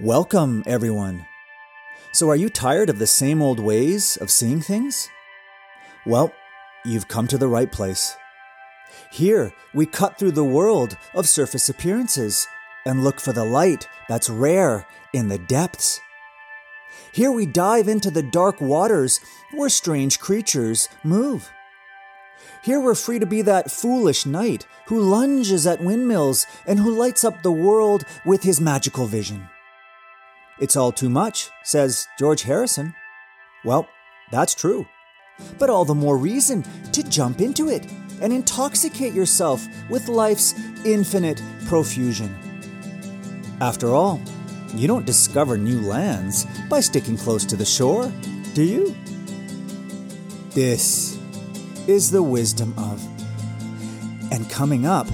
Welcome, everyone. So, are you tired of the same old ways of seeing things? Well, you've come to the right place. Here, we cut through the world of surface appearances and look for the light that's rare in the depths. Here, we dive into the dark waters where strange creatures move. Here, we're free to be that foolish knight who lunges at windmills and who lights up the world with his magical vision. It's all too much, says George Harrison. Well, that's true. But all the more reason to jump into it and intoxicate yourself with life's infinite profusion. After all, you don't discover new lands by sticking close to the shore, do you? This is the wisdom of. And coming up,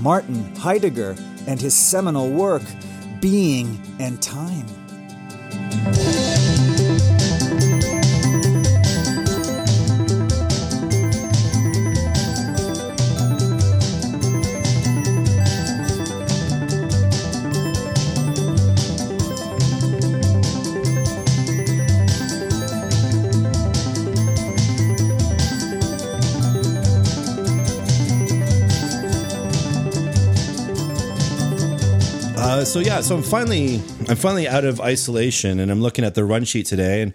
Martin Heidegger and his seminal work, Being and Time. Uh, so yeah, so I'm finally I'm finally out of isolation, and I'm looking at the run sheet today, and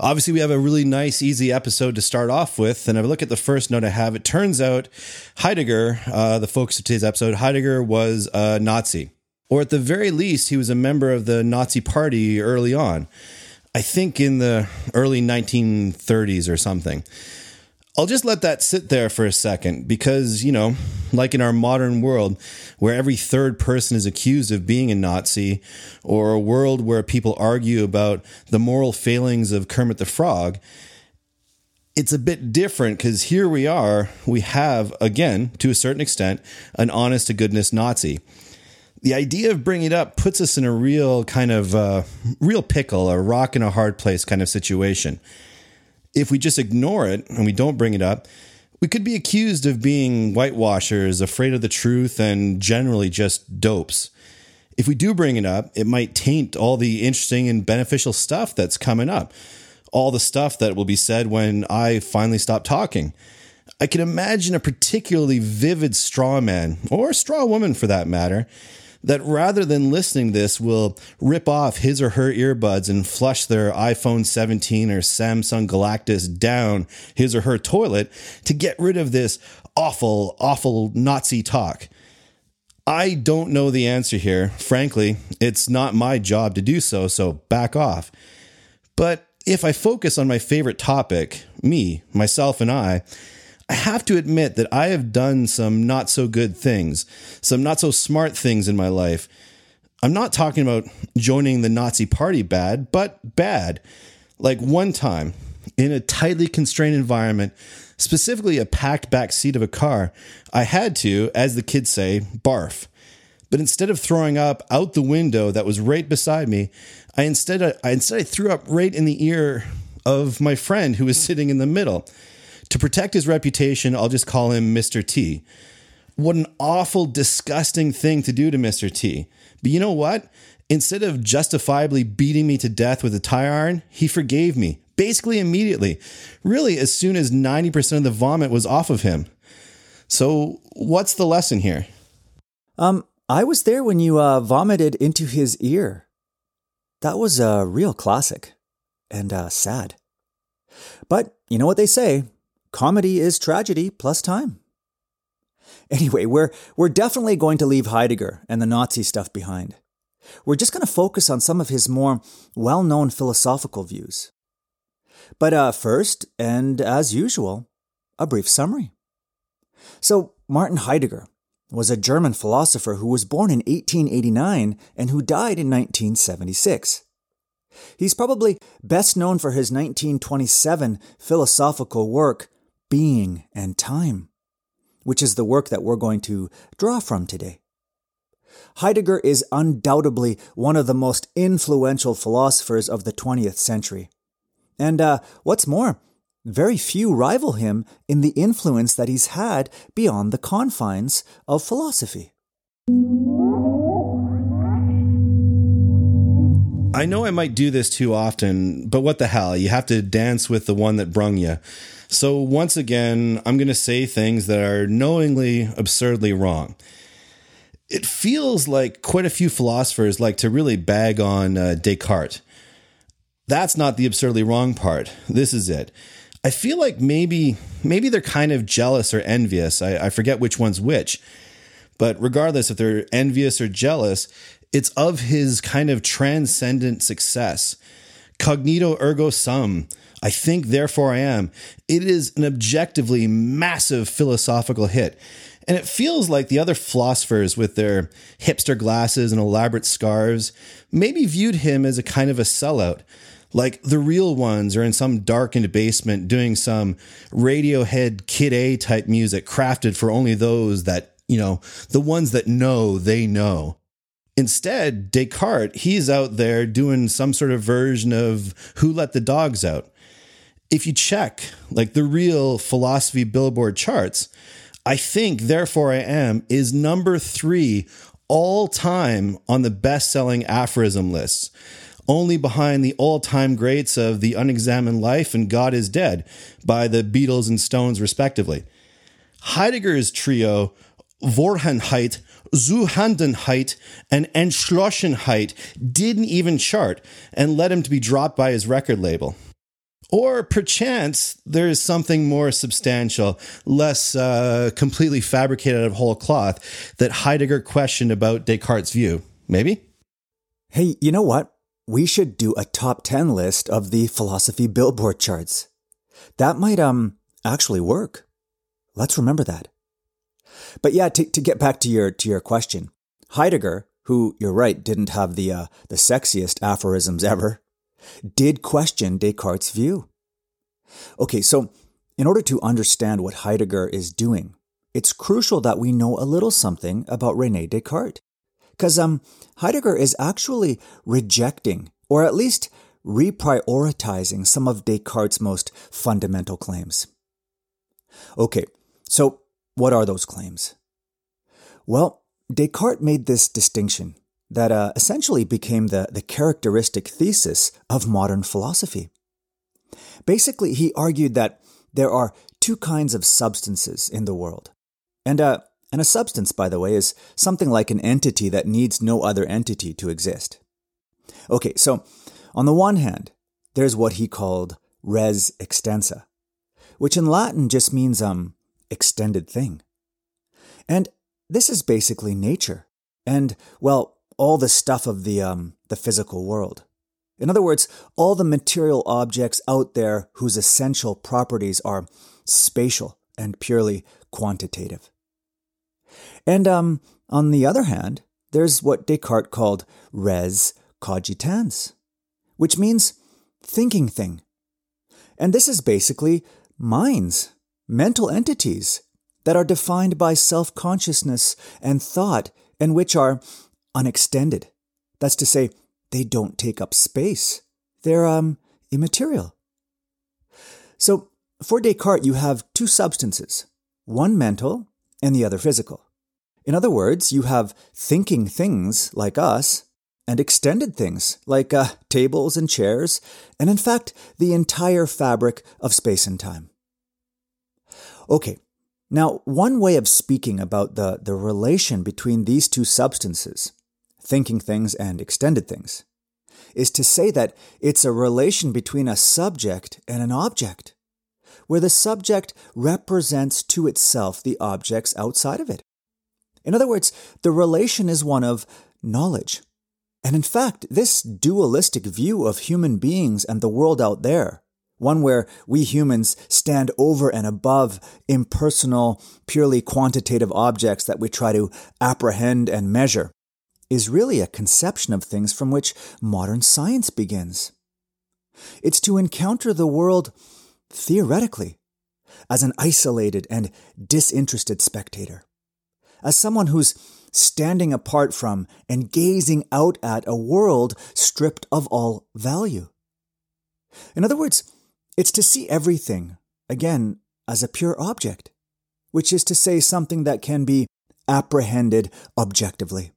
obviously we have a really nice, easy episode to start off with. And I look at the first note I have. It turns out Heidegger, uh, the focus of today's episode, Heidegger was a Nazi, or at the very least, he was a member of the Nazi Party early on. I think in the early 1930s or something. I'll just let that sit there for a second because, you know, like in our modern world where every third person is accused of being a Nazi, or a world where people argue about the moral failings of Kermit the Frog, it's a bit different because here we are, we have, again, to a certain extent, an honest to goodness Nazi. The idea of bringing it up puts us in a real kind of uh, real pickle, a rock in a hard place kind of situation if we just ignore it and we don't bring it up, we could be accused of being whitewashers, afraid of the truth, and generally just dopes. If we do bring it up, it might taint all the interesting and beneficial stuff that's coming up, all the stuff that will be said when I finally stop talking. I can imagine a particularly vivid straw man, or straw woman for that matter, that rather than listening this will rip off his or her earbuds and flush their iPhone 17 or Samsung Galactus down his or her toilet to get rid of this awful, awful Nazi talk. I don't know the answer here. Frankly, it's not my job to do so, so back off. But if I focus on my favorite topic, me, myself, and I, I have to admit that I have done some not so good things, some not so smart things in my life. I'm not talking about joining the Nazi party bad, but bad. Like one time in a tightly constrained environment, specifically a packed back seat of a car, I had to, as the kids say, barf. But instead of throwing up out the window that was right beside me, I instead I instead I threw up right in the ear of my friend who was sitting in the middle. To protect his reputation, I'll just call him Mr. T. What an awful, disgusting thing to do to Mr. T. But you know what? Instead of justifiably beating me to death with a tire iron, he forgave me, basically immediately. Really, as soon as 90% of the vomit was off of him. So, what's the lesson here? Um, I was there when you uh, vomited into his ear. That was a real classic and uh, sad. But you know what they say comedy is tragedy plus time. Anyway, we're, we're definitely going to leave Heidegger and the Nazi stuff behind. We're just going to focus on some of his more well known philosophical views. But uh, first, and as usual, a brief summary. So, Martin Heidegger was a German philosopher who was born in 1889 and who died in 1976. He's probably best known for his 1927 philosophical work, being and time, which is the work that we're going to draw from today. Heidegger is undoubtedly one of the most influential philosophers of the 20th century. And uh, what's more, very few rival him in the influence that he's had beyond the confines of philosophy. I know I might do this too often, but what the hell? You have to dance with the one that brung you. So once again, I'm going to say things that are knowingly absurdly wrong. It feels like quite a few philosophers like to really bag on uh, Descartes. That's not the absurdly wrong part. This is it. I feel like maybe maybe they're kind of jealous or envious. I, I forget which one's which. But regardless if they're envious or jealous, it's of his kind of transcendent success. Cogito ergo sum. I think, therefore I am. It is an objectively massive philosophical hit. And it feels like the other philosophers with their hipster glasses and elaborate scarves maybe viewed him as a kind of a sellout. Like the real ones are in some darkened basement doing some Radiohead Kid A type music crafted for only those that, you know, the ones that know they know. Instead, Descartes, he's out there doing some sort of version of Who Let the Dogs Out. If you check like the real philosophy billboard charts, I think Therefore I Am is number three all time on the best selling aphorism lists, only behind the all time greats of The Unexamined Life and God is Dead by the Beatles and Stones, respectively. Heidegger's trio, Vorhandenheit, Zuhandenheit, and Entschlossenheit didn't even chart and led him to be dropped by his record label. Or perchance there is something more substantial, less uh, completely fabricated out of whole cloth that Heidegger questioned about Descartes' view. Maybe? Hey, you know what? We should do a top 10 list of the philosophy billboard charts. That might, um, actually work. Let's remember that. But yeah, to, to get back to your, to your question, Heidegger, who you're right, didn't have the, uh, the sexiest aphorisms ever, did question Descartes' view. Okay, so in order to understand what Heidegger is doing, it's crucial that we know a little something about Rene Descartes. Because um, Heidegger is actually rejecting, or at least reprioritizing, some of Descartes' most fundamental claims. Okay, so what are those claims? Well, Descartes made this distinction that uh, essentially became the, the characteristic thesis of modern philosophy. Basically, he argued that there are two kinds of substances in the world. And, uh, and a substance, by the way, is something like an entity that needs no other entity to exist. Okay, so on the one hand, there's what he called res extensa, which in Latin just means um, extended thing. And this is basically nature. And, well, all the stuff of the um, the physical world. In other words, all the material objects out there whose essential properties are spatial and purely quantitative. And um, on the other hand, there's what Descartes called res cogitans, which means thinking thing. And this is basically minds, mental entities that are defined by self consciousness and thought, and which are unextended. That's to say, they don't take up space. They're um, immaterial. So, for Descartes, you have two substances, one mental and the other physical. In other words, you have thinking things like us and extended things like uh, tables and chairs, and in fact, the entire fabric of space and time. Okay, now, one way of speaking about the, the relation between these two substances thinking things and extended things, is to say that it's a relation between a subject and an object, where the subject represents to itself the objects outside of it. In other words, the relation is one of knowledge. And in fact, this dualistic view of human beings and the world out there, one where we humans stand over and above impersonal, purely quantitative objects that we try to apprehend and measure, is really a conception of things from which modern science begins. It's to encounter the world theoretically, as an isolated and disinterested spectator, as someone who's standing apart from and gazing out at a world stripped of all value. In other words, it's to see everything, again, as a pure object, which is to say something that can be apprehended objectively.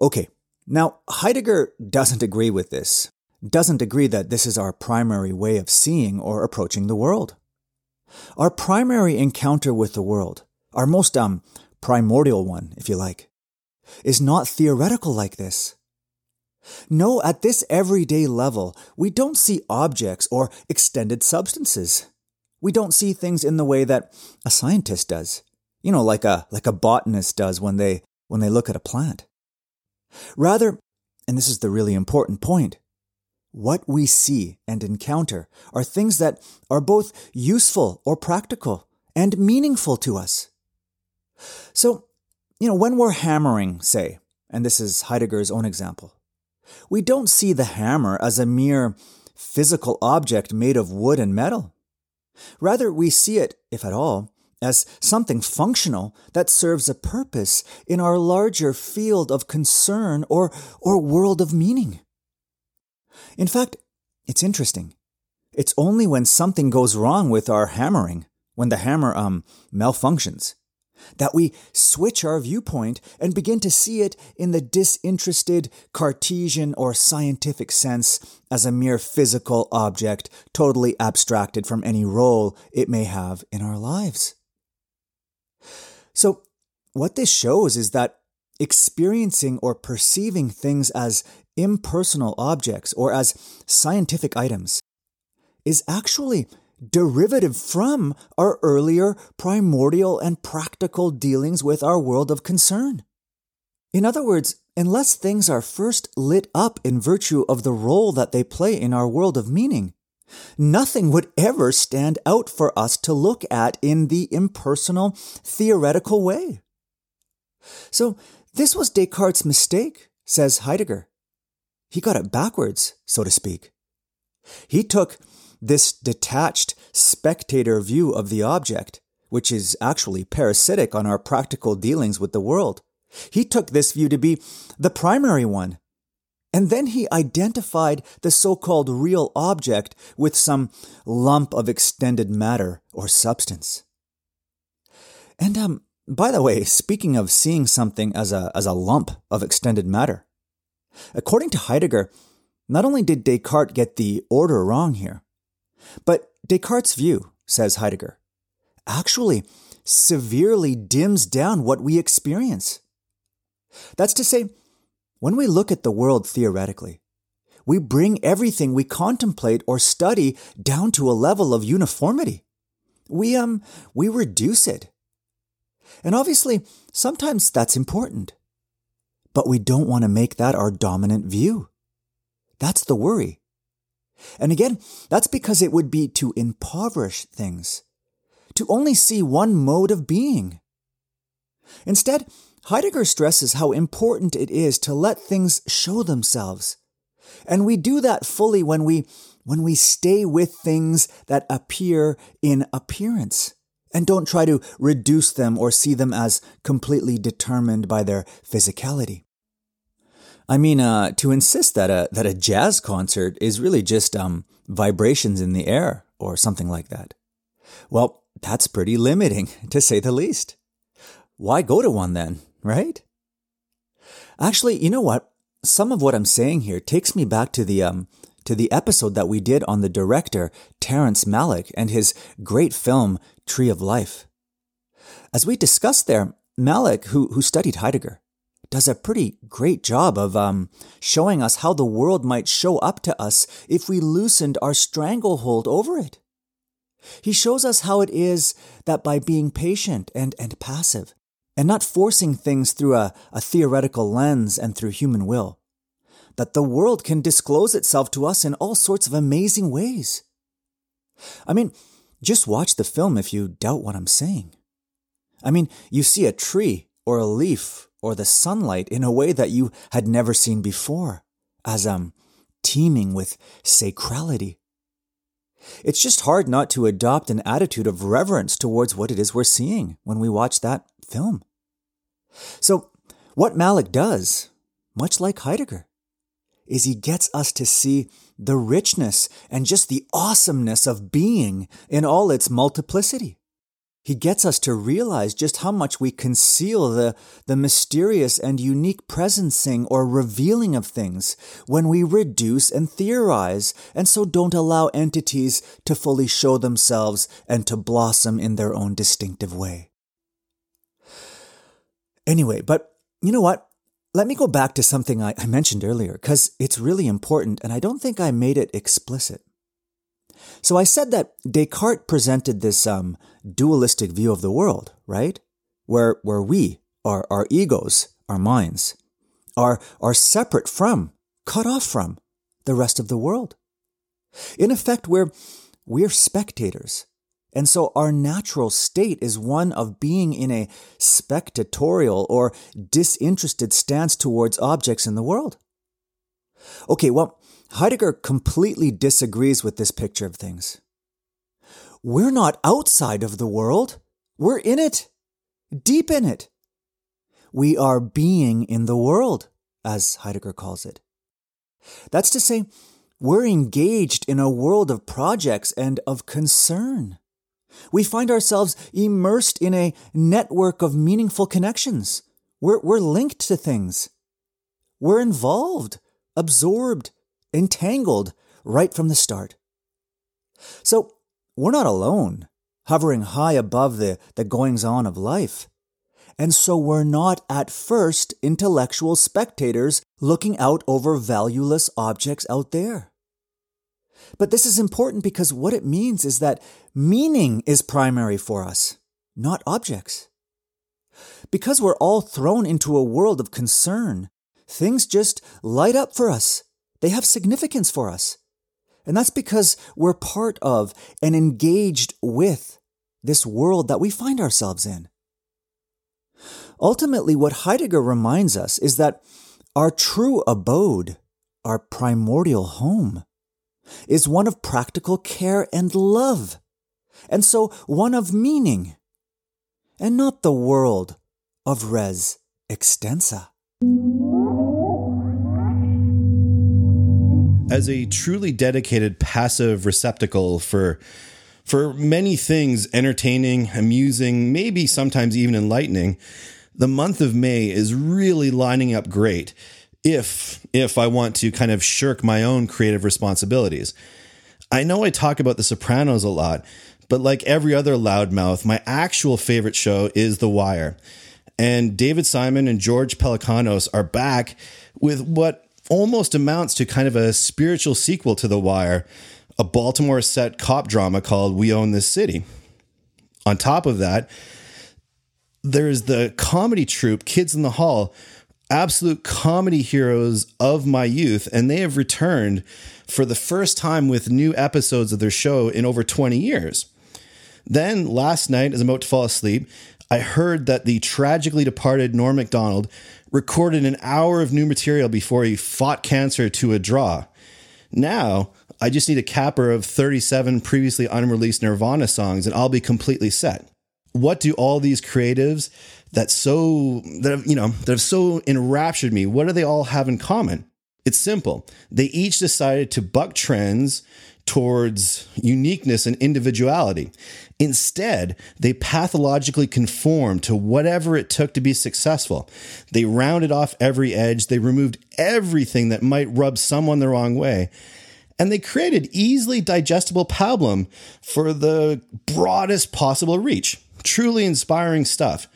Okay, Now, Heidegger doesn't agree with this, doesn't agree that this is our primary way of seeing or approaching the world. Our primary encounter with the world, our most um, primordial one, if you like, is not theoretical like this. No, at this everyday level, we don't see objects or extended substances. We don't see things in the way that a scientist does. You know, like a, like a botanist does when they, when they look at a plant. Rather, and this is the really important point, what we see and encounter are things that are both useful or practical and meaningful to us. So, you know, when we're hammering, say, and this is Heidegger's own example, we don't see the hammer as a mere physical object made of wood and metal. Rather, we see it, if at all, as something functional that serves a purpose in our larger field of concern or, or world of meaning. In fact, it's interesting. It's only when something goes wrong with our hammering, when the hammer um, malfunctions, that we switch our viewpoint and begin to see it in the disinterested Cartesian or scientific sense as a mere physical object, totally abstracted from any role it may have in our lives. So, what this shows is that experiencing or perceiving things as impersonal objects or as scientific items is actually derivative from our earlier primordial and practical dealings with our world of concern. In other words, unless things are first lit up in virtue of the role that they play in our world of meaning, Nothing would ever stand out for us to look at in the impersonal, theoretical way. So, this was Descartes' mistake, says Heidegger. He got it backwards, so to speak. He took this detached spectator view of the object, which is actually parasitic on our practical dealings with the world. He took this view to be the primary one, and then he identified the so called real object with some lump of extended matter or substance. And, um, by the way, speaking of seeing something as a, as a lump of extended matter, according to Heidegger, not only did Descartes get the order wrong here, but Descartes' view, says Heidegger, actually severely dims down what we experience. That's to say, when we look at the world theoretically, we bring everything we contemplate or study down to a level of uniformity. We, um, we reduce it. And obviously, sometimes that's important. But we don't want to make that our dominant view. That's the worry. And again, that's because it would be to impoverish things, to only see one mode of being. Instead, Heidegger stresses how important it is to let things show themselves. And we do that fully when we, when we stay with things that appear in appearance and don't try to reduce them or see them as completely determined by their physicality. I mean, uh, to insist that a, that a jazz concert is really just um, vibrations in the air or something like that. Well, that's pretty limiting, to say the least. Why go to one then? right? Actually, you know what? Some of what I'm saying here takes me back to the um to the episode that we did on the director Terrence Malick and his great film Tree of Life. As we discussed there, Malick, who who studied Heidegger, does a pretty great job of um, showing us how the world might show up to us if we loosened our stranglehold over it. He shows us how it is that by being patient and, and passive, and not forcing things through a, a theoretical lens and through human will. That the world can disclose itself to us in all sorts of amazing ways. I mean, just watch the film if you doubt what I'm saying. I mean, you see a tree or a leaf or the sunlight in a way that you had never seen before, as um, teeming with sacrality. It's just hard not to adopt an attitude of reverence towards what it is we're seeing when we watch that film. So, what Malick does, much like Heidegger, is he gets us to see the richness and just the awesomeness of being in all its multiplicity. He gets us to realize just how much we conceal the, the mysterious and unique presencing or revealing of things when we reduce and theorize, and so don't allow entities to fully show themselves and to blossom in their own distinctive way. Anyway, but you know what? Let me go back to something I, I mentioned earlier, because it's really important, and I don't think I made it explicit. So I said that Descartes presented this um, dualistic view of the world, right? Where, where we, our, our egos, our minds, are, are separate from, cut off from the rest of the world. In effect, we're, we're spectators. And so our natural state is one of being in a spectatorial or disinterested stance towards objects in the world. Okay, well, Heidegger completely disagrees with this picture of things. We're not outside of the world. We're in it, deep in it. We are being in the world, as Heidegger calls it. That's to say, we're engaged in a world of projects and of concern. We find ourselves immersed in a network of meaningful connections. We're, we're linked to things. We're involved, absorbed, entangled right from the start. So we're not alone, hovering high above the, the goings on of life. And so we're not at first intellectual spectators looking out over valueless objects out there. But this is important because what it means is that meaning is primary for us, not objects. Because we're all thrown into a world of concern, things just light up for us they have significance for us. And that's because we're part of and engaged with this world that we find ourselves in. Ultimately, what Heidegger reminds us is that our true abode, our primordial home, is one of practical care and love, and so one of meaning, and not the world of res extensa. As a truly dedicated passive receptacle for for many things entertaining, amusing, maybe sometimes even enlightening, the month of May is really lining up great if if I want to kind of shirk my own creative responsibilities. I know I talk about the Sopranos a lot, but like every other loudmouth, my actual favorite show is The Wire. And David Simon and George Pelecanos are back with what almost amounts to kind of a spiritual sequel to The Wire, a Baltimore set cop drama called We Own This City. On top of that, there's the comedy troupe Kids in the Hall, absolute comedy heroes of my youth, and they have returned for the first time with new episodes of their show in over 20 years. Then last night, as I'm about to fall asleep, I heard that the tragically departed Norm Macdonald recorded an hour of new material before he fought cancer to a draw. Now, I just need a capper of 37 previously unreleased Nirvana songs and I'll be completely set. What do all these creatives that so that have, you know, that have so enraptured me, what do they all have in common? It's simple. They each decided to buck trends towards uniqueness and individuality. Instead, they pathologically conformed to whatever it took to be successful. They rounded off every edge, they removed everything that might rub someone the wrong way, and they created easily digestible pablum for the broadest possible reach. Truly inspiring stuff.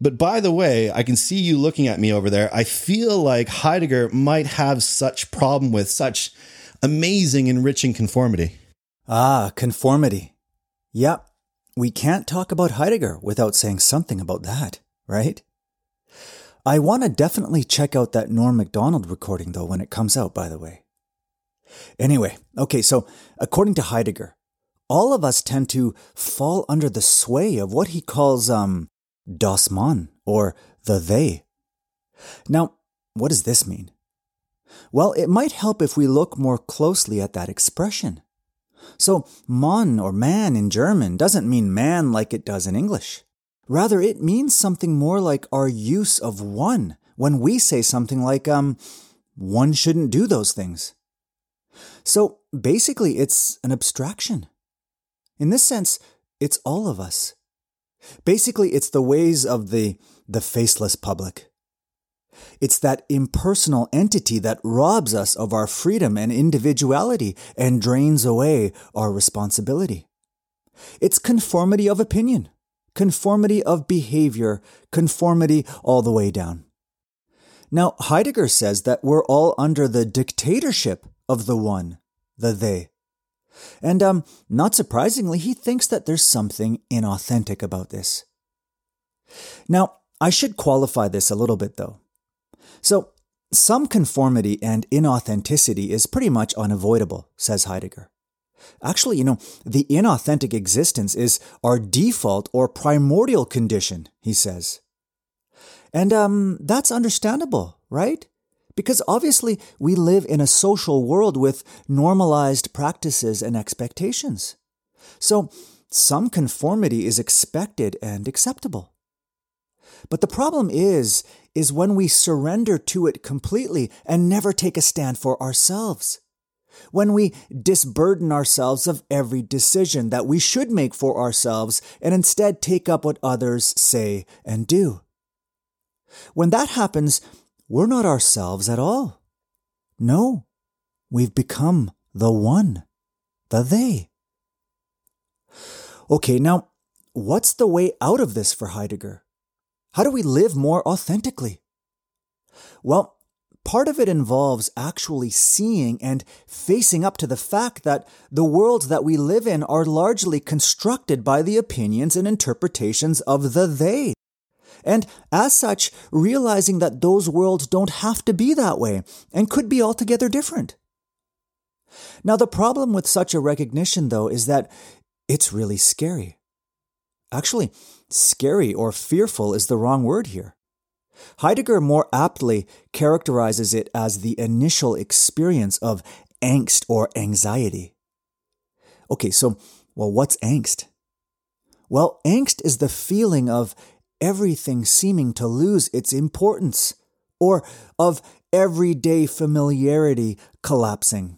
But by the way, I can see you looking at me over there. I feel like Heidegger might have such problem with such amazing, enriching conformity. Ah, conformity. Yep. We can't talk about Heidegger without saying something about that, right? I want to definitely check out that Norm Macdonald recording though when it comes out, by the way. Anyway, okay, so according to Heidegger, all of us tend to fall under the sway of what he calls, um, das Man, or the they. Now, what does this mean? Well, it might help if we look more closely at that expression. So, Mann or man in German doesn't mean man like it does in English. Rather, it means something more like our use of one when we say something like, um, one shouldn't do those things. So, basically, it's an abstraction. In this sense, it's all of us, Basically, it's the ways of the, the faceless public. It's that impersonal entity that robs us of our freedom and individuality and drains away our responsibility. It's conformity of opinion, conformity of behavior, conformity all the way down. Now, Heidegger says that we're all under the dictatorship of the one, the they. And um, not surprisingly, he thinks that there's something inauthentic about this. Now, I should qualify this a little bit though. So, some conformity and inauthenticity is pretty much unavoidable, says Heidegger. Actually, you know, the inauthentic existence is our default or primordial condition, he says. And um, that's understandable, right? Because obviously we live in a social world with normalized practices and expectations. So some conformity is expected and acceptable. But the problem is, is when we surrender to it completely and never take a stand for ourselves. When we disburden ourselves of every decision that we should make for ourselves and instead take up what others say and do. When that happens, we're not ourselves at all. No, we've become the one, the they. Okay, now, what's the way out of this for Heidegger? How do we live more authentically? Well, part of it involves actually seeing and facing up to the fact that the worlds that we live in are largely constructed by the opinions and interpretations of the they and as such, realizing that those worlds don't have to be that way and could be altogether different. Now, the problem with such a recognition, though, is that it's really scary. Actually, scary or fearful is the wrong word here. Heidegger more aptly characterizes it as the initial experience of angst or anxiety. Okay, so, well, what's angst? Well, angst is the feeling of everything seeming to lose its importance, or of everyday familiarity collapsing.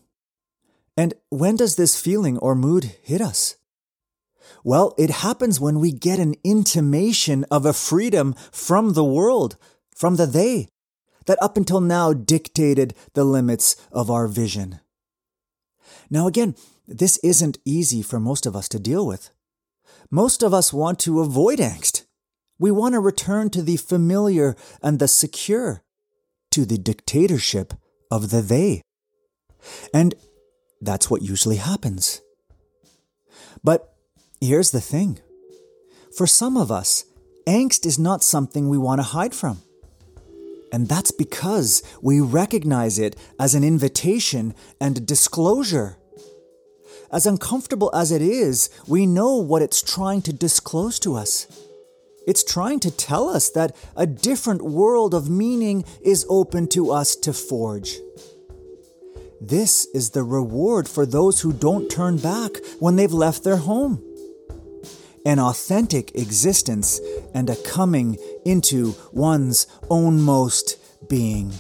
And when does this feeling or mood hit us? Well, it happens when we get an intimation of a freedom from the world, from the they, that up until now dictated the limits of our vision. Now, again, this isn't easy for most of us to deal with. Most of us want to avoid angst. We want to return to the familiar and the secure, to the dictatorship of the they. And that's what usually happens. But here's the thing for some of us, angst is not something we want to hide from. And that's because we recognize it as an invitation and a disclosure. As uncomfortable as it is, we know what it's trying to disclose to us. It's trying to tell us that a different world of meaning is open to us to forge. This is the reward for those who don't turn back when they've left their home. An authentic existence and a coming into one's own most being.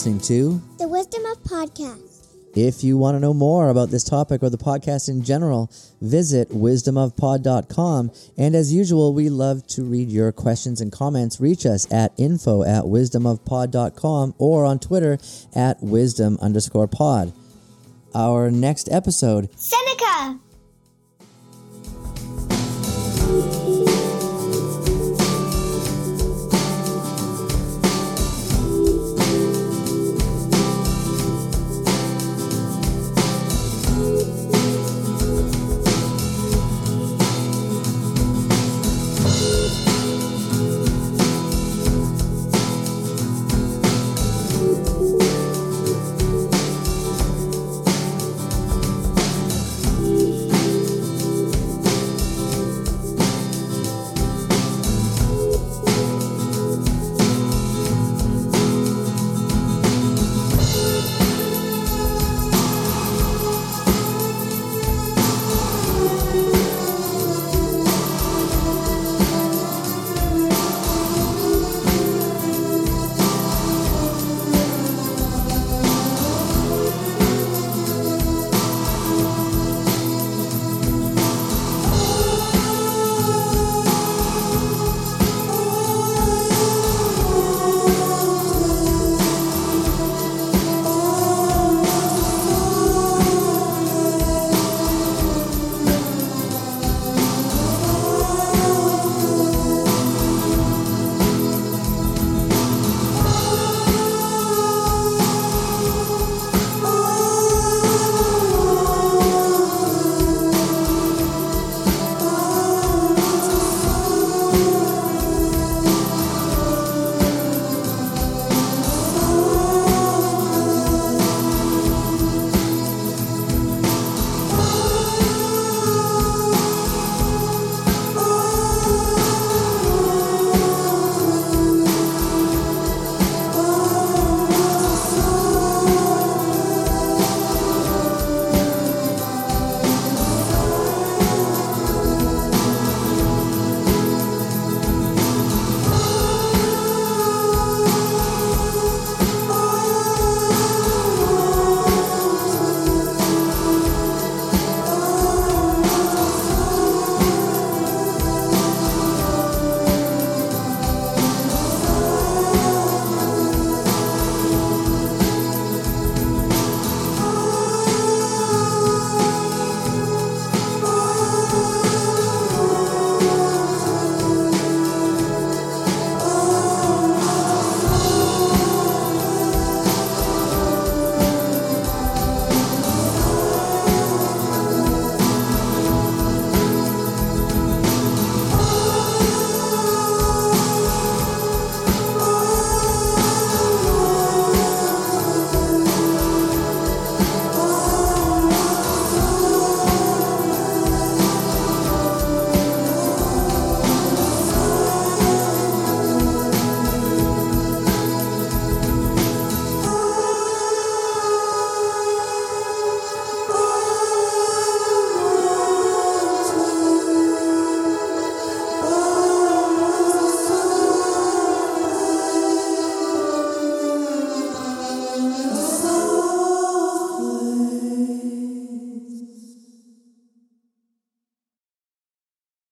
Listening to The Wisdom of Podcast. If you want to know more about this topic or the podcast in general, visit wisdomofpod.com. And as usual, we love to read your questions and comments. Reach us at info at wisdomofpod.com or on Twitter at wisdom underscore pod. Our next episode Seneca!